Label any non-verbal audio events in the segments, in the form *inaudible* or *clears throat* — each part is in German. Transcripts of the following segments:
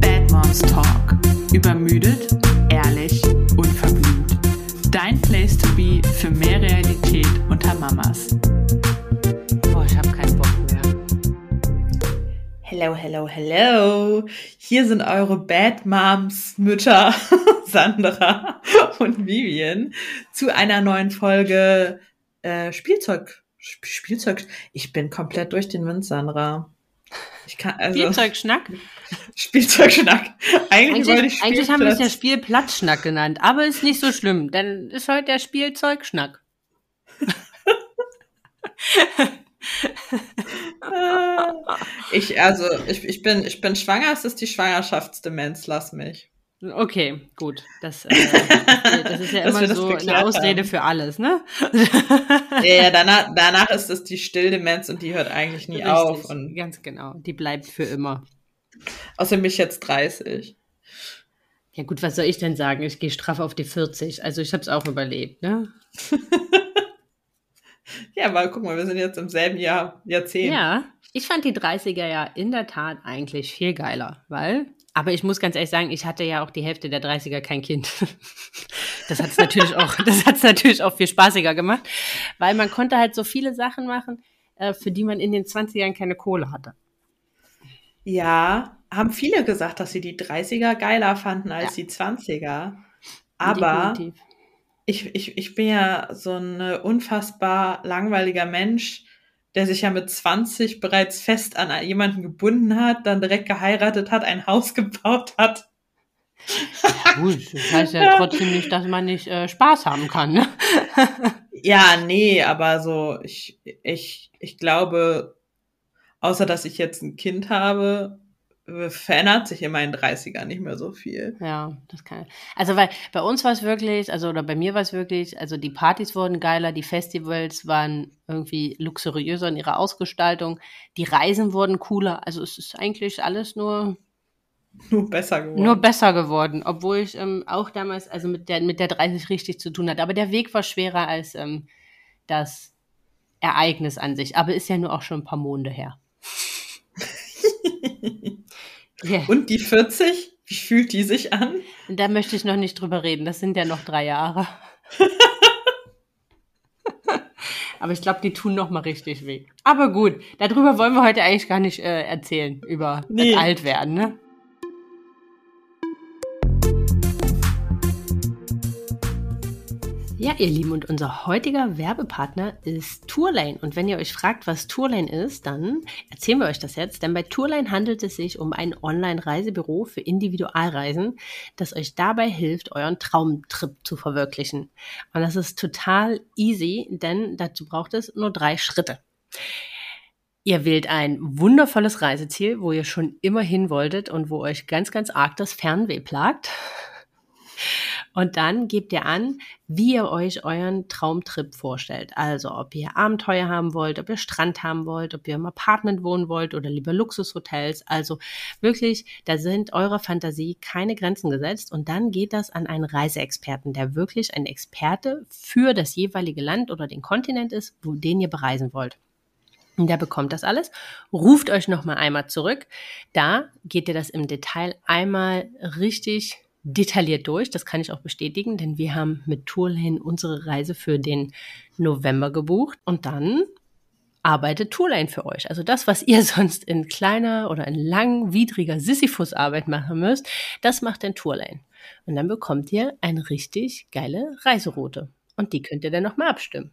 Bad Moms Talk. Übermüdet, ehrlich, unverblümt. Dein Place to be für mehr Realität unter Mamas. Boah, ich habe keinen Bock mehr. Hello, hello, hello. Hier sind eure Bad Moms Mütter *laughs* Sandra und Vivian zu einer neuen Folge äh, Spielzeug. Sp Spielzeug. Ich bin komplett durch den Wind, Sandra. Ich kann also Spielzeugschnack? *laughs* Spielzeugschnack. Eigentlich, Eigentlich, eigentlich haben wir es ja Spielplatz- Spielplatzschnack genannt, aber ist nicht so schlimm. Dann ist heute der Spielzeugschnack. Ah. *laughs* Ich, also, ich, ich, bin, ich bin schwanger, es ist die Schwangerschaftsdemenz, lass mich. Okay, gut. Das, äh, das ist ja *laughs* immer so eine Ausrede haben. für alles, ne? Ja, ja danach, danach ist es die Stilldemenz und die hört eigentlich nie Richtig, auf. Und ganz genau. Die bleibt für immer. außerdem bin ich jetzt 30. Ja gut, was soll ich denn sagen? Ich gehe straff auf die 40. Also ich habe es auch überlebt, ne? *laughs* Ja, aber guck mal, wir sind jetzt im selben Jahr, Jahrzehnt. Ja, ich fand die 30er ja in der Tat eigentlich viel geiler, weil, aber ich muss ganz ehrlich sagen, ich hatte ja auch die Hälfte der 30er kein Kind. *laughs* Das hat es natürlich auch, das hat's natürlich auch viel spaßiger gemacht, weil man konnte halt so viele Sachen machen, äh, für die man in den 20ern keine Kohle hatte. Ja, haben viele gesagt, dass sie die 30er geiler fanden als die 20er. Aber Definitiv. ich, ich, ich bin ja so ein unfassbar langweiliger Mensch, der sich ja mit 20 bereits fest an jemanden gebunden hat, dann direkt geheiratet hat, ein Haus *laughs* gebaut hat. Gut, das heißt ja trotzdem nicht, dass man nicht äh, Spaß haben kann, ne? *laughs* Ja, nee, aber so, ich, ich, ich glaube, außer dass ich jetzt ein Kind habe, verändert sich in meinen 30ern nicht mehr so viel. Ja, das kann. Also weil bei uns war es wirklich, also oder bei mir war es wirklich, also die Partys wurden geiler, die Festivals waren irgendwie luxuriöser in ihrer Ausgestaltung, die Reisen wurden cooler. Also es ist eigentlich alles nur Nur besser geworden. nur besser geworden, obwohl ich ähm, auch damals also mit der mit der 30 richtig zu tun hatte. Aber der Weg war schwerer als ähm, das Ereignis an sich. Aber ist ja nur auch schon ein paar Monde her. *laughs* Yeah. Und die 40? Wie fühlt die sich an? Da möchte ich noch nicht drüber reden. Das sind ja noch drei Jahre. *laughs* Aber ich glaube, die tun noch mal richtig weh. Aber gut, darüber wollen wir heute eigentlich gar nicht äh, erzählen, über Nee. das Altwerden, ne? Ja, ihr Lieben, und unser heutiger Werbepartner ist Tourlane. Und wenn ihr euch fragt, was Tourlane ist, dann erzählen wir euch das jetzt. Denn bei Tourlane handelt es sich um ein Online-Reisebüro für Individualreisen, das euch dabei hilft, euren Traumtrip zu verwirklichen. Und das ist total easy, denn dazu braucht es nur drei Schritte. Ihr wählt ein wundervolles Reiseziel, wo ihr schon immer hin wolltet und wo euch ganz, ganz arg das Fernweh plagt. Und dann gebt ihr an, wie ihr euch euren Traumtrip vorstellt. Also ob ihr Abenteuer haben wollt, ob ihr Strand haben wollt, ob ihr im Apartment wohnen wollt oder lieber Luxushotels. Also wirklich, da sind eurer Fantasie keine Grenzen gesetzt. Und dann geht das an einen Reiseexperten, der wirklich ein Experte für das jeweilige Land oder den Kontinent ist, wo den ihr bereisen wollt. Und der bekommt das alles, ruft euch nochmal einmal zurück. Da geht ihr das im Detail einmal richtig detailliert durch. Das kann ich auch bestätigen, denn wir haben mit Tourlane unsere Reise für den November gebucht und dann arbeitet Tourlane für euch. Also das, was ihr *laughs* sonst in kleiner oder in langwidriger Sisyphus-Arbeit machen müsst, das macht dann Tourlane. Und dann bekommt ihr eine richtig geile Reiseroute. Und die könnt ihr dann nochmal abstimmen.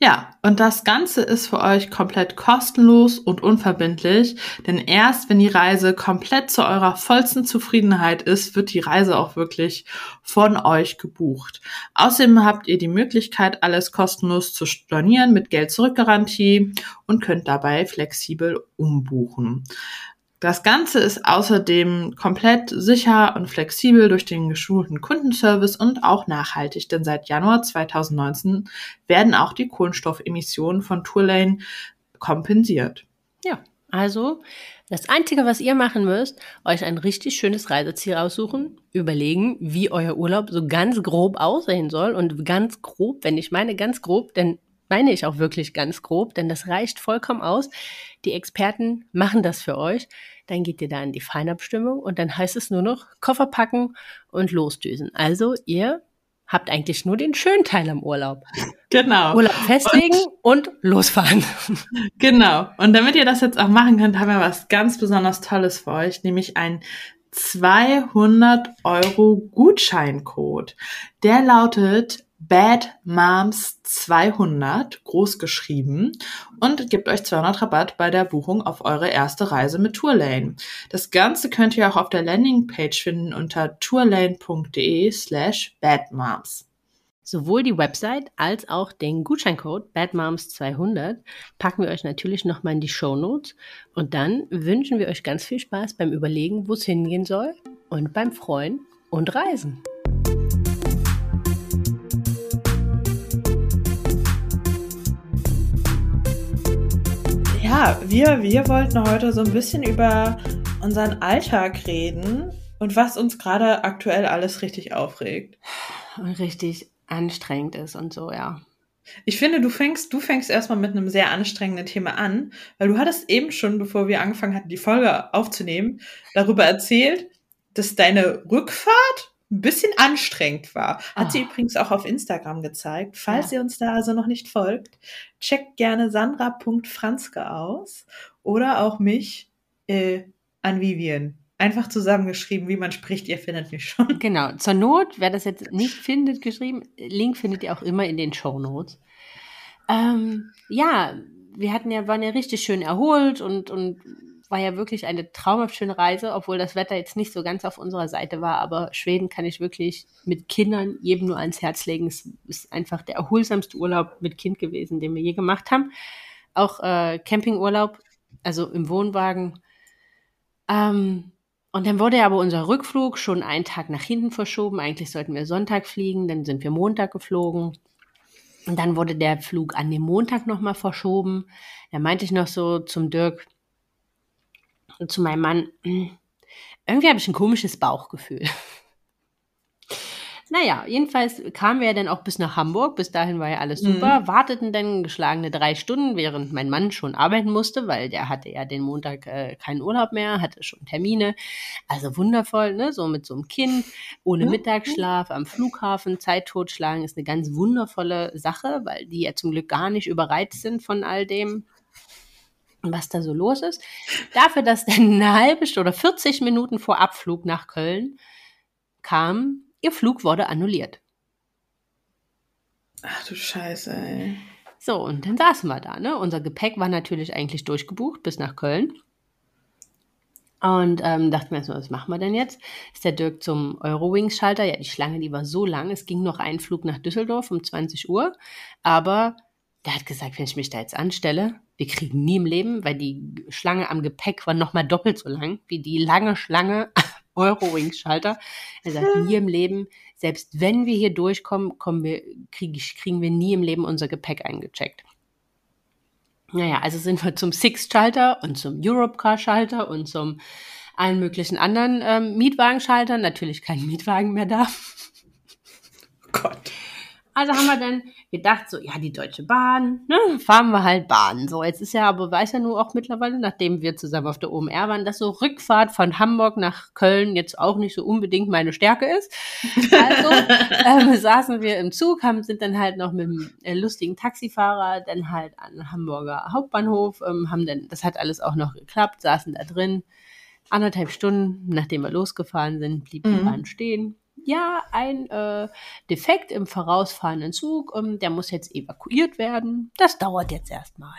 Ja, und das Ganze ist für euch komplett kostenlos und unverbindlich, denn erst wenn die Reise komplett zu eurer vollsten Zufriedenheit ist, wird die Reise auch wirklich von euch gebucht. Außerdem habt ihr die Möglichkeit, alles kostenlos zu stornieren mit Geld-Zurück-Garantie und könnt dabei flexibel umbuchen. Das Ganze ist außerdem komplett sicher und flexibel durch den geschulten Kundenservice und auch nachhaltig, denn seit Januar 2019 werden auch die Kohlenstoffemissionen von Tourlane kompensiert. Ja, also das Einzige, was ihr machen müsst, euch ein richtig schönes Reiseziel raussuchen, überlegen, wie euer Urlaub so ganz grob aussehen soll und ganz grob, wenn ich meine ganz grob, denn meine ich auch wirklich ganz grob, denn das reicht vollkommen aus. Die Experten machen das für euch. Dann geht ihr da in die Feinabstimmung und dann heißt es nur noch Koffer packen und losdüsen. Also ihr habt eigentlich nur den schönen Teil am Urlaub. *laughs* Genau. Urlaub festlegen und, und, losfahren. *laughs* Genau. Und damit ihr das jetzt auch machen könnt, haben wir was ganz besonders Tolles für euch, nämlich ein 200 Euro Gutscheincode. Der lautet Bad Moms 200 groß geschrieben und gibt euch 200 Rabatt bei der Buchung auf eure erste Reise mit Tourlane. Das Ganze könnt ihr auch auf der Landingpage finden unter tourlane.de slash badmoms. Sowohl die Website als auch den Gutscheincode BadMoms200 packen wir euch natürlich nochmal in die Show Notes und dann wünschen wir euch ganz viel Spaß beim Überlegen, wo es hingehen soll und beim Freuen und Reisen. Ja, wir, wir wollten heute so ein bisschen über unseren Alltag reden und was uns gerade aktuell alles richtig aufregt. Und richtig anstrengend ist und so, ja. Ich finde, du fängst, du fängst erstmal mit einem sehr anstrengenden Thema an, weil du hattest eben schon, bevor wir angefangen hatten, die Folge aufzunehmen, darüber erzählt, dass deine Rückfahrt ein bisschen anstrengend war. Hat oh. sie übrigens auch auf Instagram gezeigt. Falls ja. ihr uns da also noch nicht folgt, checkt gerne sandra.franzke aus oder auch mich äh, an Vivian. Einfach zusammengeschrieben, wie man spricht, ihr findet mich schon. *laughs* Genau. Zur Not, wer das jetzt nicht findet, geschrieben, Link findet ihr auch immer in den Show Notes. Ähm, ja, wir hatten ja, waren ja richtig schön erholt und, und war ja wirklich eine traumhaft schöne Reise, obwohl das Wetter jetzt nicht so ganz auf unserer Seite war. Aber Schweden kann ich wirklich mit Kindern jedem nur ans Herz legen. Es ist einfach der erholsamste Urlaub mit Kind gewesen, den wir je gemacht haben. Auch äh, Campingurlaub, also im Wohnwagen. Ähm, und dann wurde aber unser Rückflug schon einen Tag nach hinten verschoben. Eigentlich sollten wir Sonntag fliegen, dann sind wir Montag geflogen. Und dann wurde der Flug an den Montag nochmal verschoben. Da meinte ich noch so zum Dirk, zu meinem Mann, hm, irgendwie habe ich ein komisches Bauchgefühl. *laughs* Naja, jedenfalls kamen wir ja dann auch bis nach Hamburg. Bis dahin war ja alles super. Mhm. Warteten dann geschlagene drei Stunden, während mein Mann schon arbeiten musste, weil der hatte ja den Montag äh, keinen Urlaub mehr, hatte schon Termine. Also wundervoll, ne? So mit so einem Kind, ohne mhm. Mittagsschlaf, am Flughafen, Zeit totschlagen, ist eine ganz wundervolle Sache, weil die ja zum Glück gar nicht überreizt sind von all dem was da so los ist. Dafür, dass dann eine halbe Stunde oder 40 Minuten vor Abflug nach Köln kam, ihr Flug wurde annulliert. Ach du Scheiße, ey. So, und dann saßen wir da, ne? Unser Gepäck war natürlich eigentlich durchgebucht bis nach Köln. Und ähm, dachten wir so, was machen wir denn jetzt? Ist der Dirk zum Eurowings-Schalter? Ja, die Schlange, die war so lang. Es ging noch ein Flug nach Düsseldorf um 20 Uhr. Aber der hat gesagt, wenn ich mich da jetzt anstelle, wir kriegen nie im Leben, weil die Schlange am Gepäck war nochmal doppelt so lang wie die lange Schlange Eurowings-Schalter. Er sagt, nie im Leben, selbst wenn wir hier durchkommen, kommen wir, krieg, kriegen wir nie im Leben unser Gepäck eingecheckt. Naja, also sind wir zum Six-Schalter und zum Europcar-Schalter und zum allen möglichen anderen ähm, Mietwagenschaltern. Natürlich kein Mietwagen mehr da. Oh Gott. Also haben wir dann gedacht, so, ja, die Deutsche Bahn, ne, fahren wir halt Bahn. So, jetzt ist ja aber, weiß ja nur auch mittlerweile, nachdem wir zusammen auf der OMR waren, dass so Rückfahrt von Hamburg nach Köln jetzt auch nicht so unbedingt meine Stärke ist. Also *laughs* ähm, saßen wir im Zug, haben, sind dann halt noch mit einem äh, lustigen Taxifahrer dann halt an Hamburger Hauptbahnhof, ähm, haben dann, das hat alles auch noch geklappt, saßen da drin. Anderthalb Stunden, nachdem wir losgefahren sind, blieb die mhm. Bahn stehen ja, ein äh, Defekt im vorausfahrenden Zug, ähm, der muss jetzt evakuiert werden. Das dauert jetzt erstmal.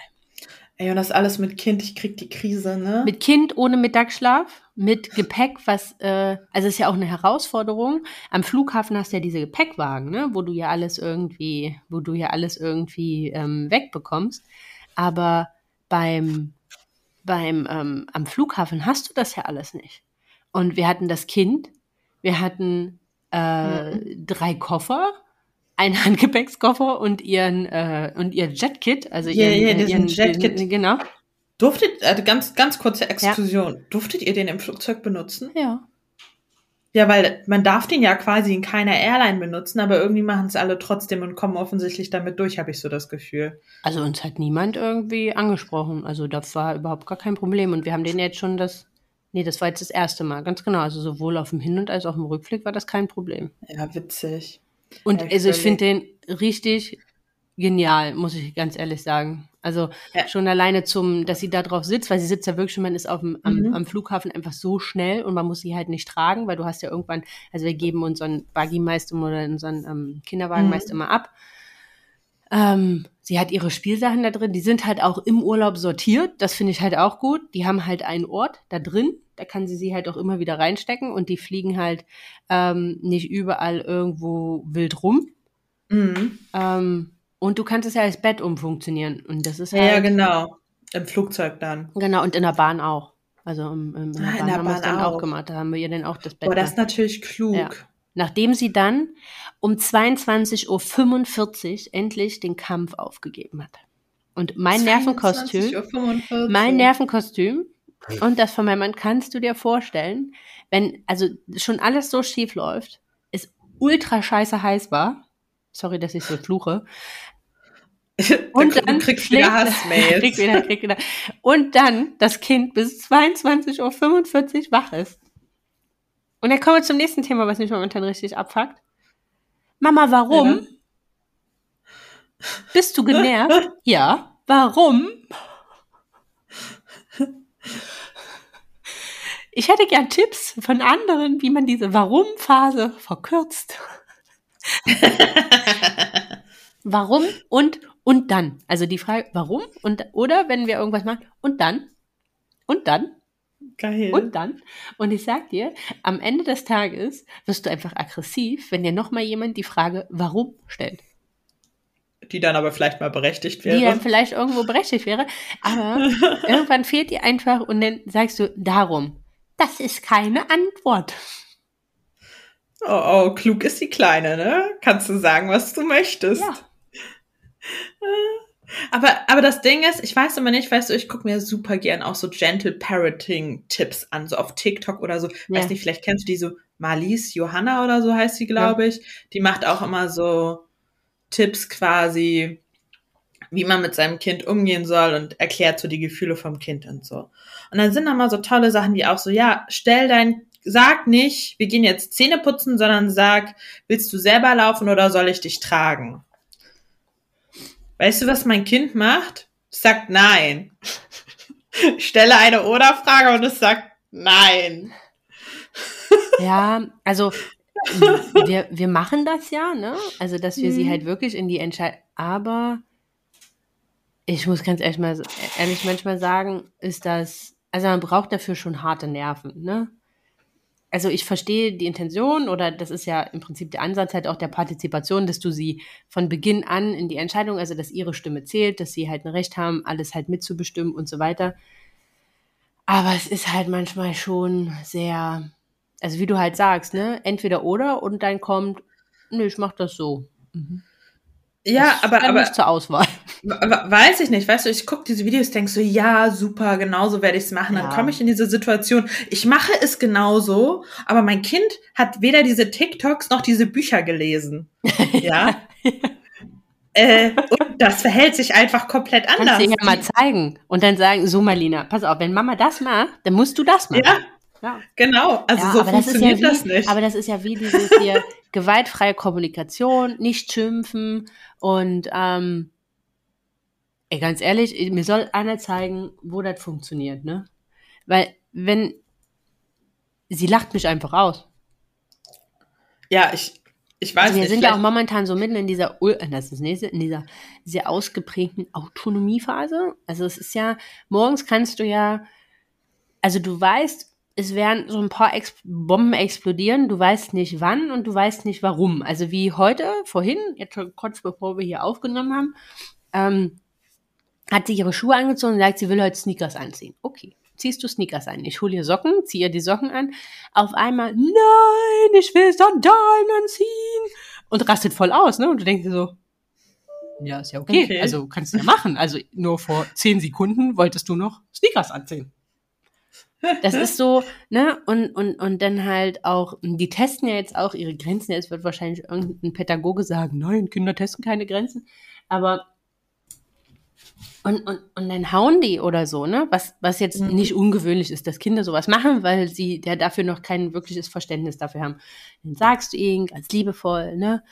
Ey, und das alles mit Kind, ich krieg die Krise, ne? Mit Kind ohne Mittagsschlaf, mit Gepäck, was, äh, also ist ja auch eine Herausforderung. Am Flughafen hast du ja diese Gepäckwagen, ne, wo du ja alles irgendwie, wo du ja alles irgendwie ähm, wegbekommst. Aber beim, beim, ähm, am Flughafen hast du das ja alles nicht. Und wir hatten das Kind, wir hatten äh, mhm. drei Koffer, ein *laughs* Handgepäckskoffer und ihren und äh, ihr Jetkit, also yeah, ihren, yeah, ihren Jetkit. Genau. Durftet, also ganz, ganz kurze Exkursion, ja. durftet ihr den im Flugzeug benutzen? Ja. Ja, weil man darf den ja quasi in keiner Airline benutzen, aber irgendwie machen es alle trotzdem und kommen offensichtlich damit durch, habe ich so das Gefühl. Also uns hat niemand irgendwie angesprochen. Also das war überhaupt gar kein Problem. Und wir haben den jetzt schon das, nee, das war jetzt das erste Mal, ganz genau. Also sowohl auf dem Hin- und als auch im Rückflug war das kein Problem. Ja, witzig. Und Ja, ich also ich finde den richtig genial, muss ich ganz ehrlich sagen. Also Ja. schon alleine zum, dass sie da drauf sitzt, weil sie sitzt ja wirklich schon, man ist auf dem, am, Mhm. am Flughafen einfach so schnell und man muss sie halt nicht tragen, weil du hast ja irgendwann, also wir geben unseren Buggy meist immer oder unseren ähm, Kinderwagen Mhm. meist immer ab. Ähm, sie hat ihre Spielsachen da drin, die sind halt auch im Urlaub sortiert, das finde ich halt auch gut. Die haben halt einen Ort da drin, da kann sie sie halt auch immer wieder reinstecken und die fliegen halt ähm, nicht überall irgendwo wild rum. Mhm. Ähm, und du kannst es ja als Bett umfunktionieren. Und das ist Ja, halt. ja, genau. Im Flugzeug dann. Genau, und in der Bahn auch. Also im, im, in der Ah, in Bahn der haben wir es dann auch. auch. gemacht. Da haben wir ihr dann auch das Bett. Boah, das ist natürlich klug. Ja. Nachdem sie dann um 22.45 Uhr endlich den Kampf aufgegeben hat. Und mein Nervenkostüm, 22.45 Uhr. mein Nervenkostüm und das von meinem Mann kannst du dir vorstellen, wenn also schon alles so schief läuft, es ultra scheiße heiß war. Sorry, dass ich so fluche. *laughs* Und du dann kriegst schlägt- wieder Hassmails. *laughs* krieg wieder, krieg wieder. Und dann das Kind bis 22.45 Uhr wach ist. Und dann kommen wir zum nächsten Thema, was mich momentan richtig abfuckt. Mama, warum? Bist du genervt? *laughs* ja. Warum? Ich hätte gern Tipps von anderen, wie man diese Warum-Phase verkürzt. *laughs* Warum und und dann. Also die Frage, warum und oder wenn wir irgendwas machen und dann und dann Geil. und dann. Und ich sag dir, am Ende des Tages wirst du einfach aggressiv, wenn dir nochmal jemand die Frage, warum stellt. Die dann aber vielleicht mal berechtigt Die dann wäre. vielleicht irgendwo berechtigt wäre, aber *laughs* irgendwann fehlt dir einfach und dann sagst du, darum. Das ist keine Antwort. Oh, oh, klug ist die Kleine, ne? Kannst du sagen, was du möchtest. Ja. Aber, aber das Ding ist, ich weiß immer nicht, weißt du, ich gucke mir super gern auch so Gentle Parroting Tipps an, so auf TikTok oder so. Ja. Weiß nicht, vielleicht kennst du die so Marlies Johanna oder so heißt sie, glaube ich. Die macht auch immer so Tipps quasi, wie man mit seinem Kind umgehen soll und erklärt so die Gefühle vom Kind und so. Und dann sind da mal so tolle Sachen wie auch so, ja, stell dein, sag nicht, wir gehen jetzt Zähne putzen, sondern sag, willst du selber laufen oder soll ich dich tragen? Weißt du, was mein Kind macht? Es sagt nein. Ich stelle eine Oder-Frage und es sagt nein. Ja, also wir, wir machen das ja, ne? Also, dass wir sie Mhm. halt wirklich in die Entscheidung. Aber ich muss ganz ehrlich, mal, ehrlich manchmal sagen, ist das, also man braucht dafür schon harte Nerven, ne? Also ich verstehe die Intention oder das ist ja im Prinzip der Ansatz halt auch der Partizipation, dass du sie von Beginn an in die Entscheidung, also dass ihre Stimme zählt, dass sie halt ein Recht haben, alles halt mitzubestimmen und so weiter. Aber es ist halt manchmal schon sehr, also wie du halt sagst, ne, entweder oder und dann kommt, nö, ich mach das so. Ja, Das aber, aber nicht zur Auswahl. We- weiß ich nicht. Weißt du, ich gucke diese Videos, denk so, ja, super, genauso werde ich es machen. Ja. Dann komme ich in diese Situation. Ich mache es genauso, aber mein Kind hat weder diese TikToks noch diese Bücher gelesen. *laughs* Ja. äh, und das verhält sich einfach komplett anders. Kannst du ja mal zeigen und dann sagen, so Marlina, pass auf, wenn Mama das macht, dann musst du das machen. ja, Ja. genau. Also Ja, so aber das funktioniert ja wie, das nicht. Aber das ist ja wie dieses hier gewaltfreie Kommunikation, nicht schimpfen und ähm, ey, ganz ehrlich, mir soll einer zeigen, wo das funktioniert, ne? Weil wenn sie lacht mich einfach aus. ja, ich, ich weiß Also wir nicht. sind ja auch momentan so mitten in dieser, äh, das ist nächste, in dieser sehr ausgeprägten Autonomiephase. Also es ist ja, morgens kannst du ja, also du weißt, es werden so ein paar Ex Bomben explodieren, du weißt nicht wann und du weißt nicht warum. Also wie heute, vorhin, jetzt schon kurz bevor wir hier aufgenommen haben, ähm, hat sie ihre Schuhe angezogen und sagt, sie will heute Sneakers anziehen. Okay, ziehst du Sneakers an. Ich hole ihr Socken, ziehe ihr die Socken an. Auf einmal, nein, ich will Sandalen anziehen. Und rastet voll aus, ne? Und du denkst dir so, ja, ist ja okay. Okay. Also kannst du ja machen. Also nur vor zehn Sekunden wolltest du noch Sneakers anziehen. Das ist so, ne, und, und, und dann halt auch, die testen ja jetzt auch ihre Grenzen. Jetzt wird wahrscheinlich irgendein Pädagoge sagen, nein, Kinder testen keine Grenzen. Aber und, und, und dann hauen die oder so, ne? Was, was jetzt mhm. nicht ungewöhnlich ist, dass Kinder sowas machen, weil sie ja dafür noch kein wirkliches Verständnis dafür haben. Dann sagst du ihnen ganz liebevoll, ne?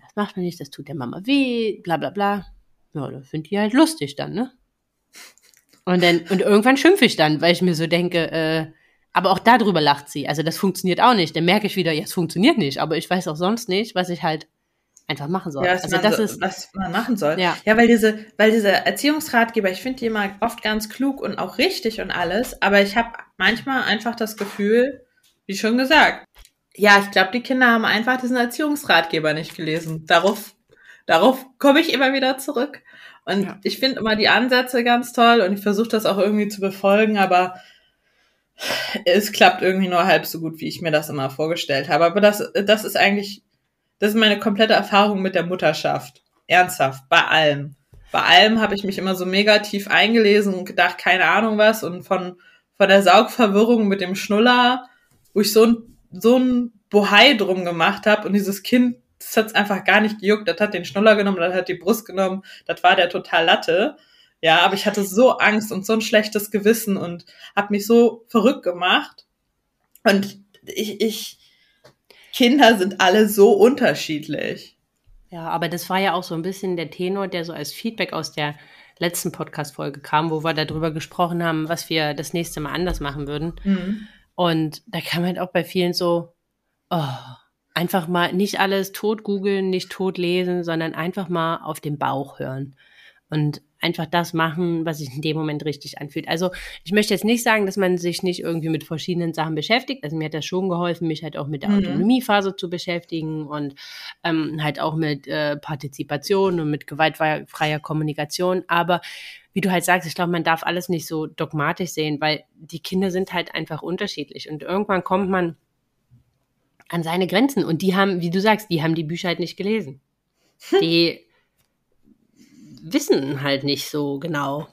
Das macht man nicht, das tut der Mama weh, bla bla bla. Ja, das finde ich halt lustig dann, ne? Und dann, und irgendwann schimpfe ich dann, weil ich mir so denke, äh, aber auch darüber lacht sie. Also das funktioniert auch nicht. Dann merke ich wieder, ja, es funktioniert nicht, aber ich weiß auch sonst nicht, was ich halt einfach machen soll. Ja, was, also man, das so, ist, was man machen soll. Ja. ja, weil diese, weil diese Erziehungsratgeber, ich finde die immer oft ganz klug und auch richtig und alles, aber ich habe manchmal einfach das Gefühl, wie schon gesagt, ja, ich glaube, die Kinder haben einfach diesen Erziehungsratgeber nicht gelesen. Darauf, darauf komme ich immer wieder zurück. Und ja. ich finde immer die Ansätze ganz toll und ich versuche das auch irgendwie zu befolgen, aber es klappt irgendwie nur halb so gut, wie ich mir das immer vorgestellt habe. Aber das, das ist eigentlich das ist meine komplette Erfahrung mit der Mutterschaft. Ernsthaft, bei allem. Bei allem habe ich mich immer so mega tief eingelesen und gedacht, keine Ahnung was. Und von, von der Saugverwirrung mit dem Schnuller, wo ich so ein, so ein Bohai drum gemacht habe und dieses Kind, das hat's einfach gar nicht gejuckt. Das hat den Schnuller genommen, das hat die Brust genommen, das war der total Latte. Ja, aber ich hatte so Angst und so ein schlechtes Gewissen und habe mich so verrückt gemacht. Und ich, ich, Kinder sind alle so unterschiedlich. Ja, aber das war ja auch so ein bisschen der Tenor, der so als Feedback aus der letzten Podcast-Folge kam, wo wir darüber gesprochen haben, was wir das nächste Mal anders machen würden. Mhm. Und da kam halt auch bei vielen so, oh, einfach mal nicht alles tot googeln, nicht tot lesen, sondern einfach mal auf den Bauch hören. Und einfach das machen, was sich in dem Moment richtig anfühlt. Also ich möchte jetzt nicht sagen, dass man sich nicht irgendwie mit verschiedenen Sachen beschäftigt. Also mir hat das schon geholfen, mich halt auch mit der mhm. Autonomiephase zu beschäftigen und ähm, halt auch mit äh, Partizipation und mit gewaltfreier Kommunikation. Aber wie du halt sagst, ich glaube, man darf alles nicht so dogmatisch sehen, weil die Kinder sind halt einfach unterschiedlich. Und irgendwann kommt man an seine Grenzen. Und die haben, wie du sagst, die haben die Bücher halt nicht gelesen. *laughs* Die wissen halt nicht so genau,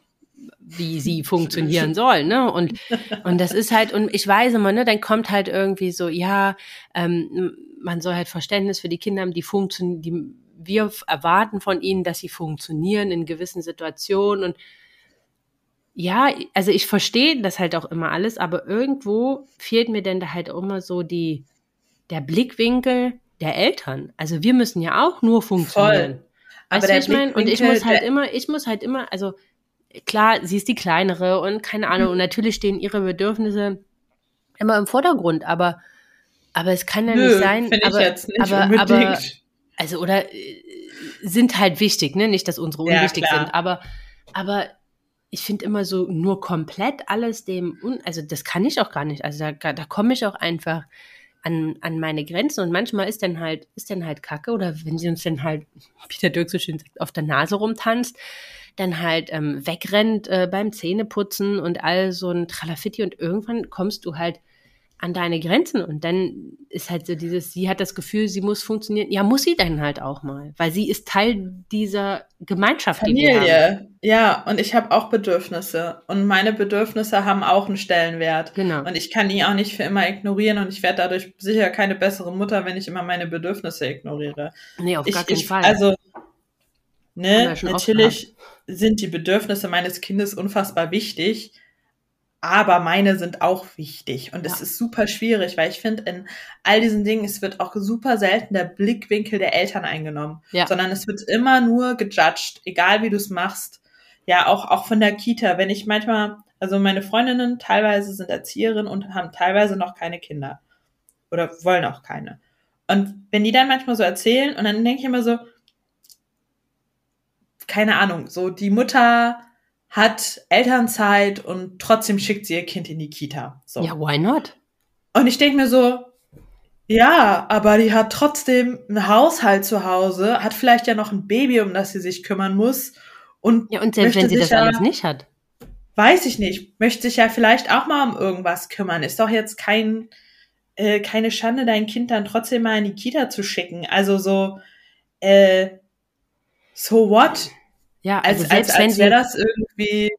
wie *laughs* sie funktionieren sollen, ne? Und, und das ist halt, und ich weiß immer, ne, dann kommt halt irgendwie so, ja, ähm, man soll halt Verständnis für die Kinder haben, die funktionieren, die wir erwarten von ihnen, dass sie funktionieren in gewissen Situationen und ja, also ich verstehe das halt auch immer alles, aber irgendwo fehlt mir denn da halt immer so die, der Blickwinkel der Eltern. Also wir müssen ja auch nur funktionieren. Voll. Aber weißt ich meine? Und ich muss halt immer, ich muss halt immer, also klar, sie ist die kleinere und keine Ahnung, und natürlich stehen ihre Bedürfnisse immer im Vordergrund, aber, aber es kann ja Nö, nicht sein. Aber, nicht aber, unbedingt. aber, also, oder äh, sind halt wichtig, ne? Nicht, dass unsere unwichtig ja, sind, aber, aber ich finde immer so nur komplett alles dem, un also das kann ich auch gar nicht. Also da, da komme ich auch einfach an, an meine Grenzen. Und manchmal ist dann halt, ist dann halt Kacke. Oder wenn sie uns dann halt, *laughs* wie der Dirk so schön sagt, auf der Nase rumtanzt, dann halt ähm, wegrennt äh, beim Zähneputzen und all so ein Tralafitti. Und irgendwann kommst du halt an deine Grenzen. Und dann ist halt so dieses, sie hat das Gefühl, sie muss funktionieren. Ja, muss sie dann halt auch mal, weil sie ist Teil dieser Gemeinschaft. Familie, ja. Und ich habe auch Bedürfnisse. Und meine Bedürfnisse haben auch einen Stellenwert. Genau. Und ich kann die auch nicht für immer ignorieren. Und ich werde dadurch sicher keine bessere Mutter, wenn ich immer meine Bedürfnisse ignoriere. Nee, auf ich, gar keinen ich, Fall. Also, ne, natürlich sind die Bedürfnisse meines Kindes unfassbar wichtig aber meine sind auch wichtig. Und es ist super schwierig, weil ich finde, in all diesen Dingen, es wird auch super selten der Blickwinkel der Eltern eingenommen, ja. sondern es wird immer nur gejudged, egal wie du es machst. Ja, auch, auch von der Kita, wenn ich manchmal, also meine Freundinnen teilweise sind Erzieherinnen und haben teilweise noch keine Kinder. Oder wollen auch keine. Und wenn die dann manchmal so erzählen, und dann denke ich immer so, keine Ahnung, so die Mutter hat Elternzeit und trotzdem schickt sie ihr Kind in die Kita. So. Ja, why not? Und ich denke mir so, ja, aber die hat trotzdem einen Haushalt zu Hause, hat vielleicht ja noch ein Baby, um das sie sich kümmern muss. Und ja, und selbst wenn sie das ja, alles nicht hat. Weiß ich nicht. Möchte sich ja vielleicht auch mal um irgendwas kümmern. Ist doch jetzt kein, äh, keine Schande, dein Kind dann trotzdem mal in die Kita zu schicken. Also so, äh, so what? Ja, also als, als, als wäre das irgendwie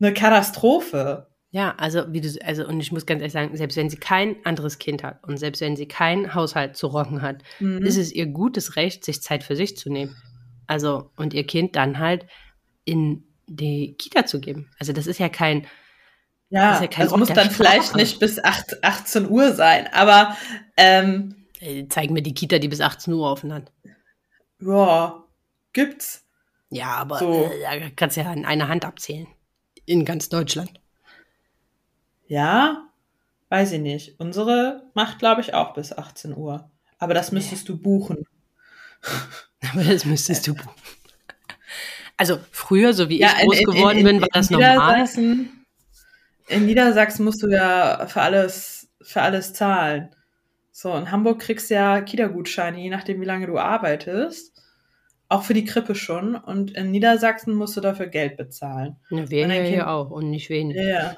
eine Katastrophe. Ja, also wie du, also und ich muss ganz ehrlich sagen, selbst wenn sie kein anderes Kind hat und selbst wenn sie keinen Haushalt zu rocken hat, Mhm. ist es ihr gutes Recht, sich Zeit für sich zu nehmen. Also und ihr Kind dann halt in die Kita zu geben. Also das ist ja kein, Ja, ist ja also Ort muss dann vielleicht Sprache. nicht bis 8, 18 Uhr sein, aber ähm, äh, zeig mir die Kita, die bis 18 Uhr offen hat. ja, gibt's. Ja, aber So. äh, da kannst du ja in einer Hand abzählen. In ganz Deutschland. Ja, weiß ich nicht. Unsere macht, glaube ich, auch bis 18 Uhr. *laughs* Aber das müsstest du buchen. Aber das müsstest du. Also früher, so wie Ja, ich groß geworden bin, war das normal. In Niedersachsen musst du ja für alles, für alles zahlen. So, in Hamburg kriegst du ja Kita-Gutscheine, je nachdem, wie lange du arbeitest. Auch für die Krippe schon. Und in Niedersachsen musst du dafür Geld bezahlen. Ja, wir Kind- hier auch und nicht wenig. Ja, ja.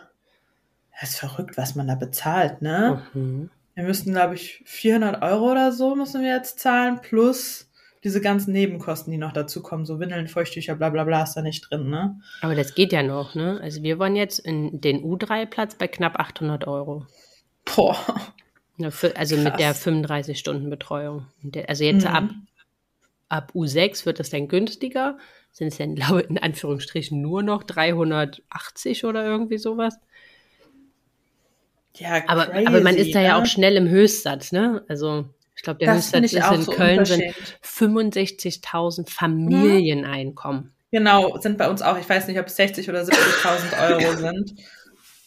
Das ist verrückt, was man da bezahlt, ne? Mhm. Wir müssten, glaube ich, 400 Euro oder so müssen wir jetzt zahlen, plus diese ganzen Nebenkosten, die noch dazu kommen, so Windeln, Feuchttücher, bla bla bla, ist da nicht drin, ne? Aber das geht ja noch, ne? Also wir waren jetzt in den U3-Platz bei knapp 800 Euro. Boah. Also mit Krass. der 35-Stunden-Betreuung. Und der- Also jetzt Mhm. ab, ab U6 wird das dann günstiger. Sind es dann, *laughs* glaube ich, in Anführungsstrichen nur noch 380 oder irgendwie sowas. Ja, Aber, crazy, aber man ist da ja ne? auch schnell im Höchstsatz, ne? Also ich glaube, der Das Höchstsatz ich ist in so Köln sind unverschämt. 65.000 Familieneinkommen. Genau, sind bei uns auch, ich weiß nicht, ob es 60 oder 70.000 *laughs* Euro sind,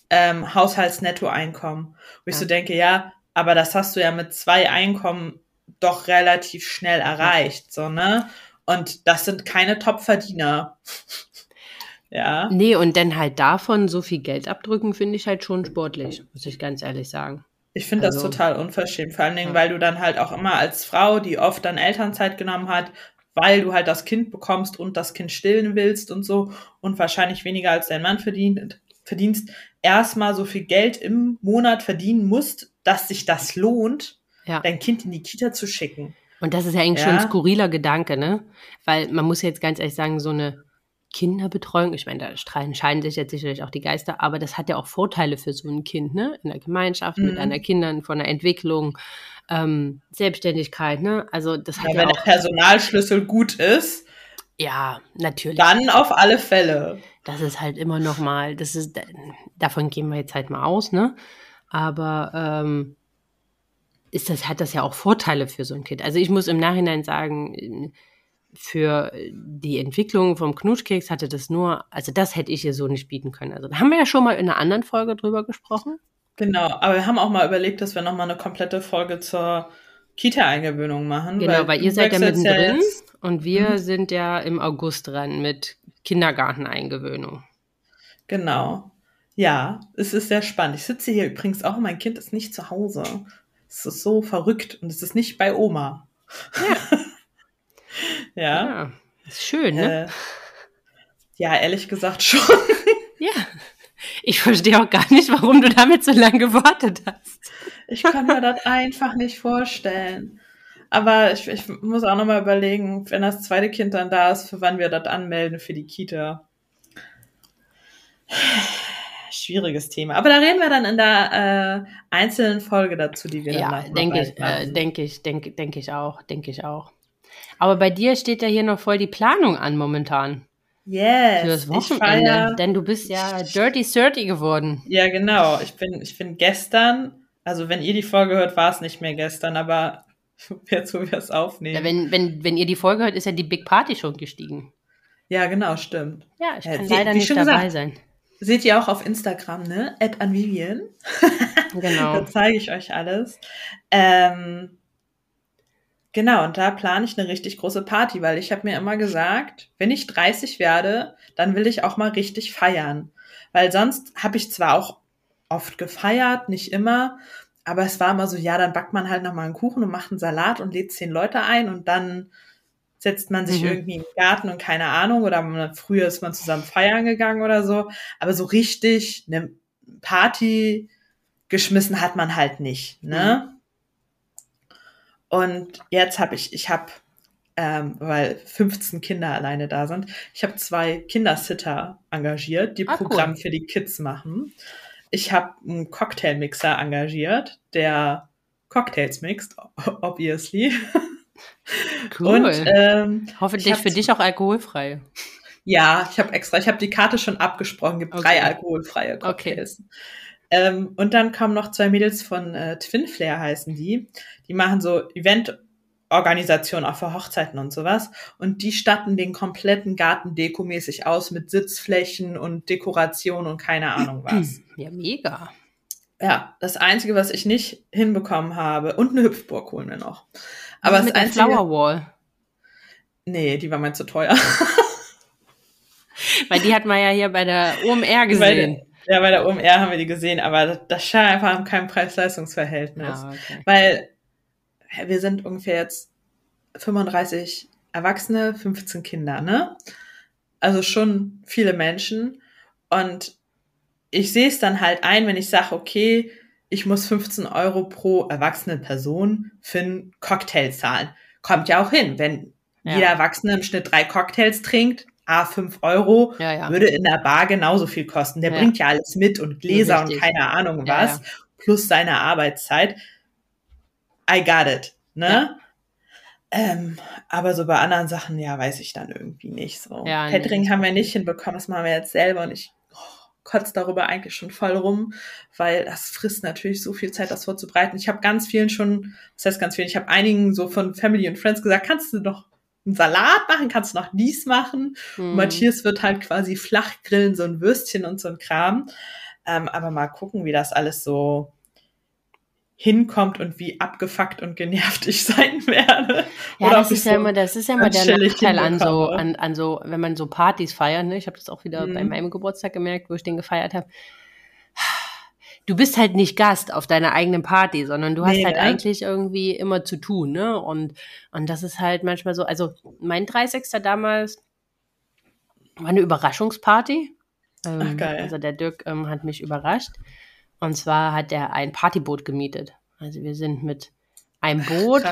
ähm, Haushaltsnettoeinkommen. Wo ich Ja. so denke, ja, aber das hast du ja mit zwei Einkommen doch relativ schnell erreicht, so, ne? Und das sind keine Top-Verdiener. *laughs* ja. Nee, und dann halt davon so viel Geld abdrücken, finde ich halt schon sportlich, muss ich ganz ehrlich sagen. Ich finde das Also- total unverschämt. Vor allen Dingen, Ja. weil du dann halt auch immer als Frau, die oft dann Elternzeit genommen hat, weil du halt das Kind bekommst und das Kind stillen willst und so und wahrscheinlich weniger als dein Mann verdient, verdienst, erstmal so viel Geld im Monat verdienen musst, dass sich das lohnt, Ja. dein Kind in die Kita zu schicken. Und das ist ja eigentlich Ja. schon ein skurriler Gedanke, ne? Weil man muss jetzt ganz ehrlich sagen, so eine Kinderbetreuung, ich meine, da streiten scheiden sich jetzt sicherlich auch die Geister, aber das hat ja auch Vorteile für so ein Kind, ne? In der Gemeinschaft, mit Mhm. einer Kindern, von der Entwicklung, ähm, Selbstständigkeit, ne? Also das hat Ja, ja, wenn der auch, Personalschlüssel gut ist, ja, natürlich. dann auf alle Fälle. Das ist halt immer noch mal, das ist, davon gehen wir jetzt halt mal aus, ne? Aber ähm, ist das, hat das ja auch Vorteile für so ein Kind. Also ich muss im Nachhinein sagen, für die Entwicklung vom Knutschkeks hatte das nur, also das hätte ich ihr so nicht bieten können. Also da haben wir ja schon mal in einer anderen Folge drüber gesprochen. Genau, aber wir haben auch mal überlegt, dass wir nochmal eine komplette Folge zur Kita-Eingewöhnung machen. Genau, weil, ihr du seid ja mittendrin jetzt- und wir Mhm. sind ja im August dran mit Kindergarteneingewöhnung. Genau. Ja, es ist sehr spannend. Ich sitze hier übrigens auch, mein Kind ist nicht zu Hause. Es ist so verrückt und es ist nicht bei Oma. Ja. *laughs* ja. Ja, ist schön, ne? Äh, ja, ehrlich gesagt schon. *laughs* Ja. Ich verstehe auch gar nicht, warum du damit so lange gewartet hast. Ich kann mir das einfach nicht vorstellen. Aber ich, ich muss auch nochmal überlegen, wenn das zweite Kind dann da ist, für wann wir das anmelden für die Kita. Schwieriges Thema. Aber da reden wir dann in der äh, einzelnen Folge dazu, die wir dann Ja, noch denke ich, äh, denke ich, denke, denke ich auch, denke ich auch. Aber bei dir steht ja hier noch voll die Planung an momentan Yes. für das Wochenende, feier- denn du bist ja dirty thirty geworden. Ja, genau. Ich bin, ich bin gestern, also wenn ihr die Folge hört, war es nicht mehr gestern, aber *laughs* jetzt, wo wir es aufnehmen. Ja, wenn, wenn, wenn ihr die Folge hört, ist ja die Big Party schon gestiegen. ja, genau, stimmt. Ja, ich Ja, kann wie- leider nicht dabei gesagt. sein. Seht ihr auch auf Instagram, ne? At Anvivian. *laughs* Genau. Da zeige ich euch alles. Ähm, genau, und da plane ich eine richtig große Party, weil ich habe mir immer gesagt, wenn ich 30 werde, dann will ich auch mal richtig feiern. Weil sonst habe ich zwar auch oft gefeiert, nicht immer, aber es war immer so, ja, dann backt man halt noch mal einen Kuchen und macht einen Salat und lädt zehn Leute ein und dann setzt man sich Mhm. irgendwie im Garten und keine Ahnung oder man, früher ist man zusammen feiern gegangen oder so, aber so richtig eine Party geschmissen hat man halt nicht, ne? Und jetzt habe ich, ich habe, ähm, weil 15 Kinder alleine da sind, ich habe zwei Kindersitter engagiert, die Ah, cool. Programm für die Kids machen. ich habe einen Cocktailmixer engagiert, der Cocktails mixt, obviously. *laughs* Cool. Und, ähm, Hoffentlich für dich auch alkoholfrei. Ja, ich habe extra, ich habe die Karte schon abgesprochen, gibt okay. drei alkoholfreie Cocktails. Okay. Ähm, und dann kommen noch zwei Mädels von äh, Twin Flare heißen die. Die machen so Eventorganisationen auch für Hochzeiten und sowas. Und die statten den kompletten Garten dekomäßig aus mit Sitzflächen und Dekoration und keine Ahnung *clears throat* was. Ja, mega. Ja, das Einzige, was ich nicht hinbekommen habe, und eine Hüpfburg holen wir noch. Aber das mit einzige, der Flower Wall. Nee, die war mir zu teuer. Weil die hat man ja hier bei der OMR gesehen. Bei ja, bei der OMR haben wir die gesehen, aber das, das scheint einfach kein Preis-Leistungs-Verhältnis. Ah, okay. Weil wir sind ungefähr jetzt 35 Erwachsene, 15 Kinder, ne? Also schon viele Menschen. Und ich sehe es dann halt ein, wenn ich sage, okay, ich muss 15 Euro pro erwachsene Person für einen Cocktail zahlen. Kommt ja auch hin. Wenn ja. jeder Erwachsene im Schnitt drei Cocktails trinkt, A, 5 Euro, ja, ja. würde in der Bar genauso viel kosten. Der bringt ja alles mit und Gläser und keine Ahnung was, plus seine Arbeitszeit. I got it, ne? Ähm, aber so bei anderen Sachen, ja, weiß ich dann irgendwie nicht so. Ja, Catering nee. haben wir nicht hinbekommen, das machen wir jetzt selber und ich kotzt darüber eigentlich schon voll rum, weil das frisst natürlich so viel Zeit, das vorzubereiten. Ich habe ganz vielen schon, das heißt ganz vielen, ich habe einigen so von Family und Friends gesagt, kannst du doch einen Salat machen, kannst du noch dies machen. Mhm. Matthias wird halt quasi flach grillen, so ein Würstchen und so ein Kram. Ähm, aber mal gucken, wie das alles so hinkommt und wie abgefuckt und genervt ich sein werde. Ja, Oder das ist so ja immer, das ist ja immer der Nachteil an so, an, an so, wenn man so Partys feiert, ne? Ich habe das auch wieder mhm. bei meinem Geburtstag gemerkt, wo ich den gefeiert habe. Du bist halt nicht Gast auf deiner eigenen Party, sondern du hast nee, halt ne? eigentlich irgendwie immer zu tun, ne? Und, und das ist halt manchmal so, also mein 30. damals war eine Überraschungsparty. Ähm, Ach, geil. Also der Dirk ähm, hat mich überrascht. Und zwar hat er ein Partyboot gemietet. Also wir sind mit einem Boot.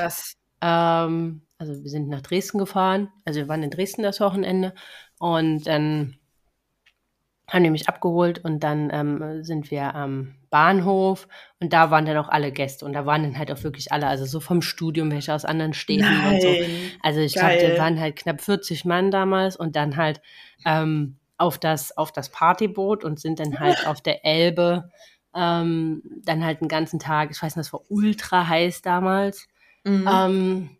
Ähm, also wir sind nach Dresden gefahren. Also wir waren in Dresden das Wochenende. Und dann haben die mich abgeholt und dann ähm, sind wir am Bahnhof und da waren dann auch alle Gäste und da waren dann halt auch wirklich alle, also so vom Studium, welche aus anderen Städten Nein, und so. Also ich glaube, wir waren halt knapp 40 Mann damals und dann halt ähm, auf das auf das Partyboot und sind dann halt *laughs* auf der Elbe ähm, dann halt einen ganzen Tag, ich weiß nicht, das war ultra heiß damals. Mhm. Ähm,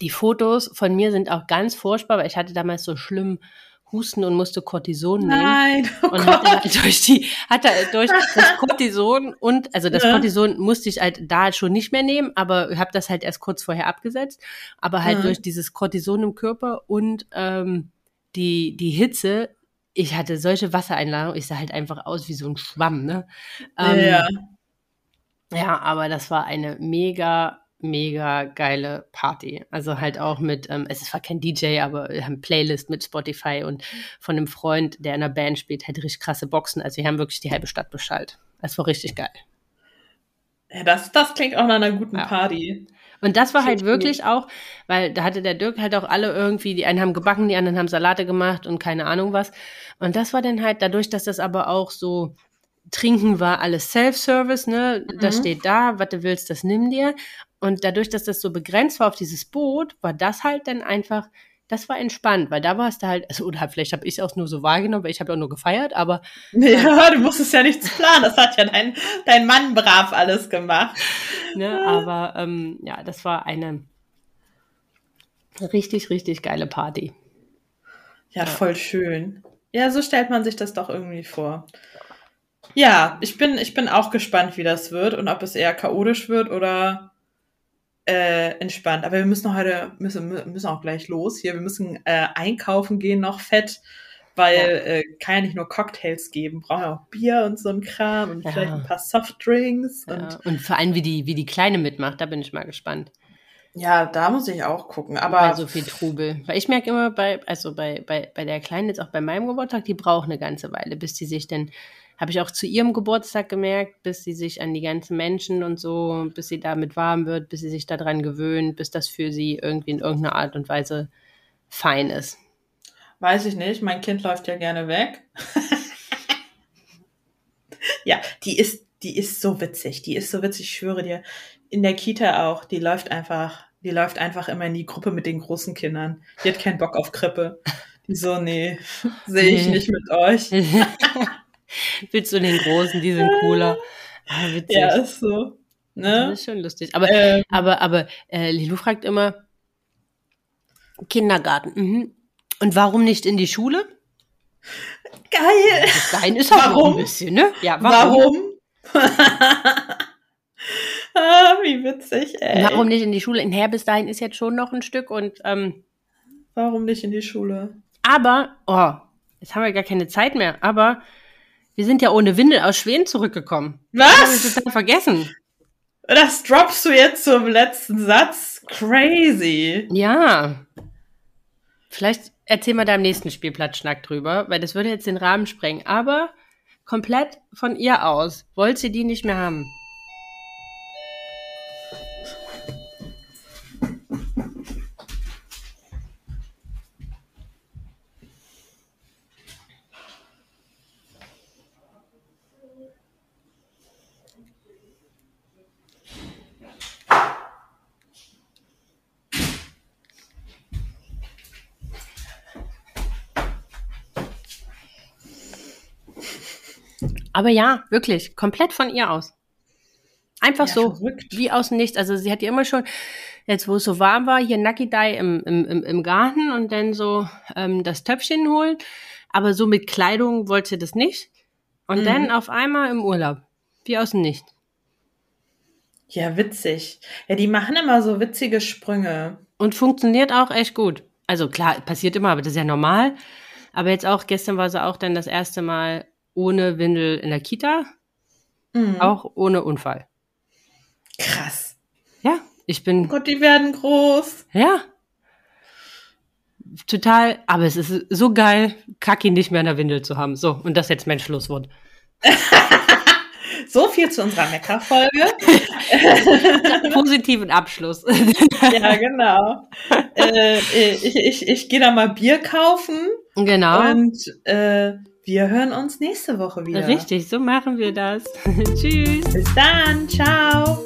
die Fotos von mir sind auch ganz furchtbar, weil ich hatte damals so schlimm Husten und musste Cortison nehmen. Nein, oh und hatte halt durch die, hatte halt durch das *laughs* Cortison und, also das ja. Cortison musste ich halt da schon nicht mehr nehmen, aber habe das halt erst kurz vorher abgesetzt. Aber halt ja. durch dieses Cortison im Körper und ähm, die, die Hitze ich hatte solche Wassereinladungen, ich sah halt einfach aus wie so ein Schwamm, ne? Ähm, ja. Ja, aber das war eine mega, mega geile Party. Also halt auch mit, ähm, es war kein DJ, aber wir haben Playlist mit Spotify und von einem Freund, der in einer Band spielt, halt richtig krasse Boxen. Also wir haben wirklich die halbe Stadt beschallt. Es war richtig geil. Ja, das, das klingt auch nach einer guten ja. Party. Und das war halt wirklich auch, weil da hatte der Dirk halt auch alle irgendwie, die einen haben gebacken, die anderen haben Salate gemacht und keine Ahnung was. Und das war dann halt dadurch, dass das aber auch so Trinken war alles Self-Service, ne? Mhm. Das steht da, was du willst, das nimm dir. Und dadurch, dass das so begrenzt war auf dieses Boot, war das halt dann einfach das war entspannt, weil da warst du halt, also oder vielleicht habe ich es auch nur so wahrgenommen, weil ich habe ja auch nur gefeiert, aber. *laughs* Ja, du musstest ja nichts planen, das hat ja dein, dein Mann brav alles gemacht. Ne, aber ähm, ja, das war eine richtig, richtig geile Party. Ja, ja, voll schön. Ja, so stellt man sich das doch irgendwie vor. Ja, ich bin, ich bin auch gespannt, wie das wird und ob es eher chaotisch wird oder äh, entspannt. Aber wir müssen heute, müssen, müssen auch gleich los hier. Wir müssen äh, einkaufen gehen, noch fett, weil ja. äh, kann ja nicht nur Cocktails geben, brauchen ja auch Bier und so ein Kram und ja. vielleicht ein paar Softdrinks. Ja. Und, und vor allem, wie die, wie die Kleine mitmacht, da bin ich mal gespannt. Ja, da muss ich auch gucken. Aber bei so viel Trubel. Weil ich merke immer bei, also bei, bei, bei der Kleinen, jetzt auch bei meinem Geburtstag, die braucht eine ganze Weile, bis die sich denn habe ich auch zu ihrem Geburtstag gemerkt, bis sie sich an die ganzen Menschen und so, bis sie damit warm wird, bis sie sich daran gewöhnt, bis das für sie irgendwie in irgendeiner Art und Weise fein ist. Weiß ich nicht, mein Kind läuft ja gerne weg. *laughs* Ja, die ist, die ist so witzig. Die ist so witzig, ich schwöre dir. In der Kita auch. Die läuft einfach, die läuft einfach immer in die Gruppe mit den großen Kindern. Die hat keinen Bock auf Krippe. Die so, nee, *laughs* sehe ich nicht mit euch. *laughs* Willst du den Großen, die sind cooler. *laughs* Ah, witzig. Ja, ist so. Ne? Das ist schon lustig. Aber, ähm, aber, aber äh, Lilu fragt immer, Kindergarten. Mhm. Und warum nicht in die Schule? Geil. Dein ist auch warum? ein bisschen, ne? Ja, warum? warum? *laughs* wie witzig, ey. Warum nicht in die Schule? In Her bis dahin ist jetzt schon noch ein Stück und ähm, Warum nicht in die Schule? Aber, oh, jetzt haben wir gar keine Zeit mehr, aber wir sind ja ohne Windel aus Schweden zurückgekommen. Was? Das habe ich total vergessen. Das droppst du jetzt zum letzten Satz? Crazy. Ja. Vielleicht erzähl mal deinem nächsten Spielplatzschnack drüber, weil das würde jetzt den Rahmen sprengen. Aber komplett von ihr aus. Wollt sie die nicht mehr haben? Aber ja, wirklich, komplett von ihr aus. Einfach ja, so, verrückt. wie aus dem Nichts. Also sie hat ja immer schon, jetzt wo es so warm war, hier Nakidai im, im, im, im Garten und dann so ähm, das Töpfchen holen. Aber so mit Kleidung wollte sie das nicht. Und mhm. dann auf einmal im Urlaub. Wie aus dem Nichts. Ja, witzig. Ja, die machen immer so witzige Sprünge. Und funktioniert auch echt gut. Also klar, passiert immer, aber das ist ja normal. Aber jetzt auch, gestern war sie auch dann das erste Mal ohne Windel in der Kita, mhm. auch ohne Unfall. Krass. Ja, ich bin. Oh Gott, die werden groß. Ja. Total, aber es ist so geil, Kaki nicht mehr in der Windel zu haben. So, und das ist jetzt mein Schlusswort. *laughs* so viel zu unserer Meckerfolge. *laughs* Positiven Abschluss. ja, genau. Äh, ich ich, ich gehe da mal Bier kaufen. Genau. Und äh, wir hören uns nächste Woche wieder. Richtig, so machen wir das. *laughs* Tschüss. Bis dann. Ciao.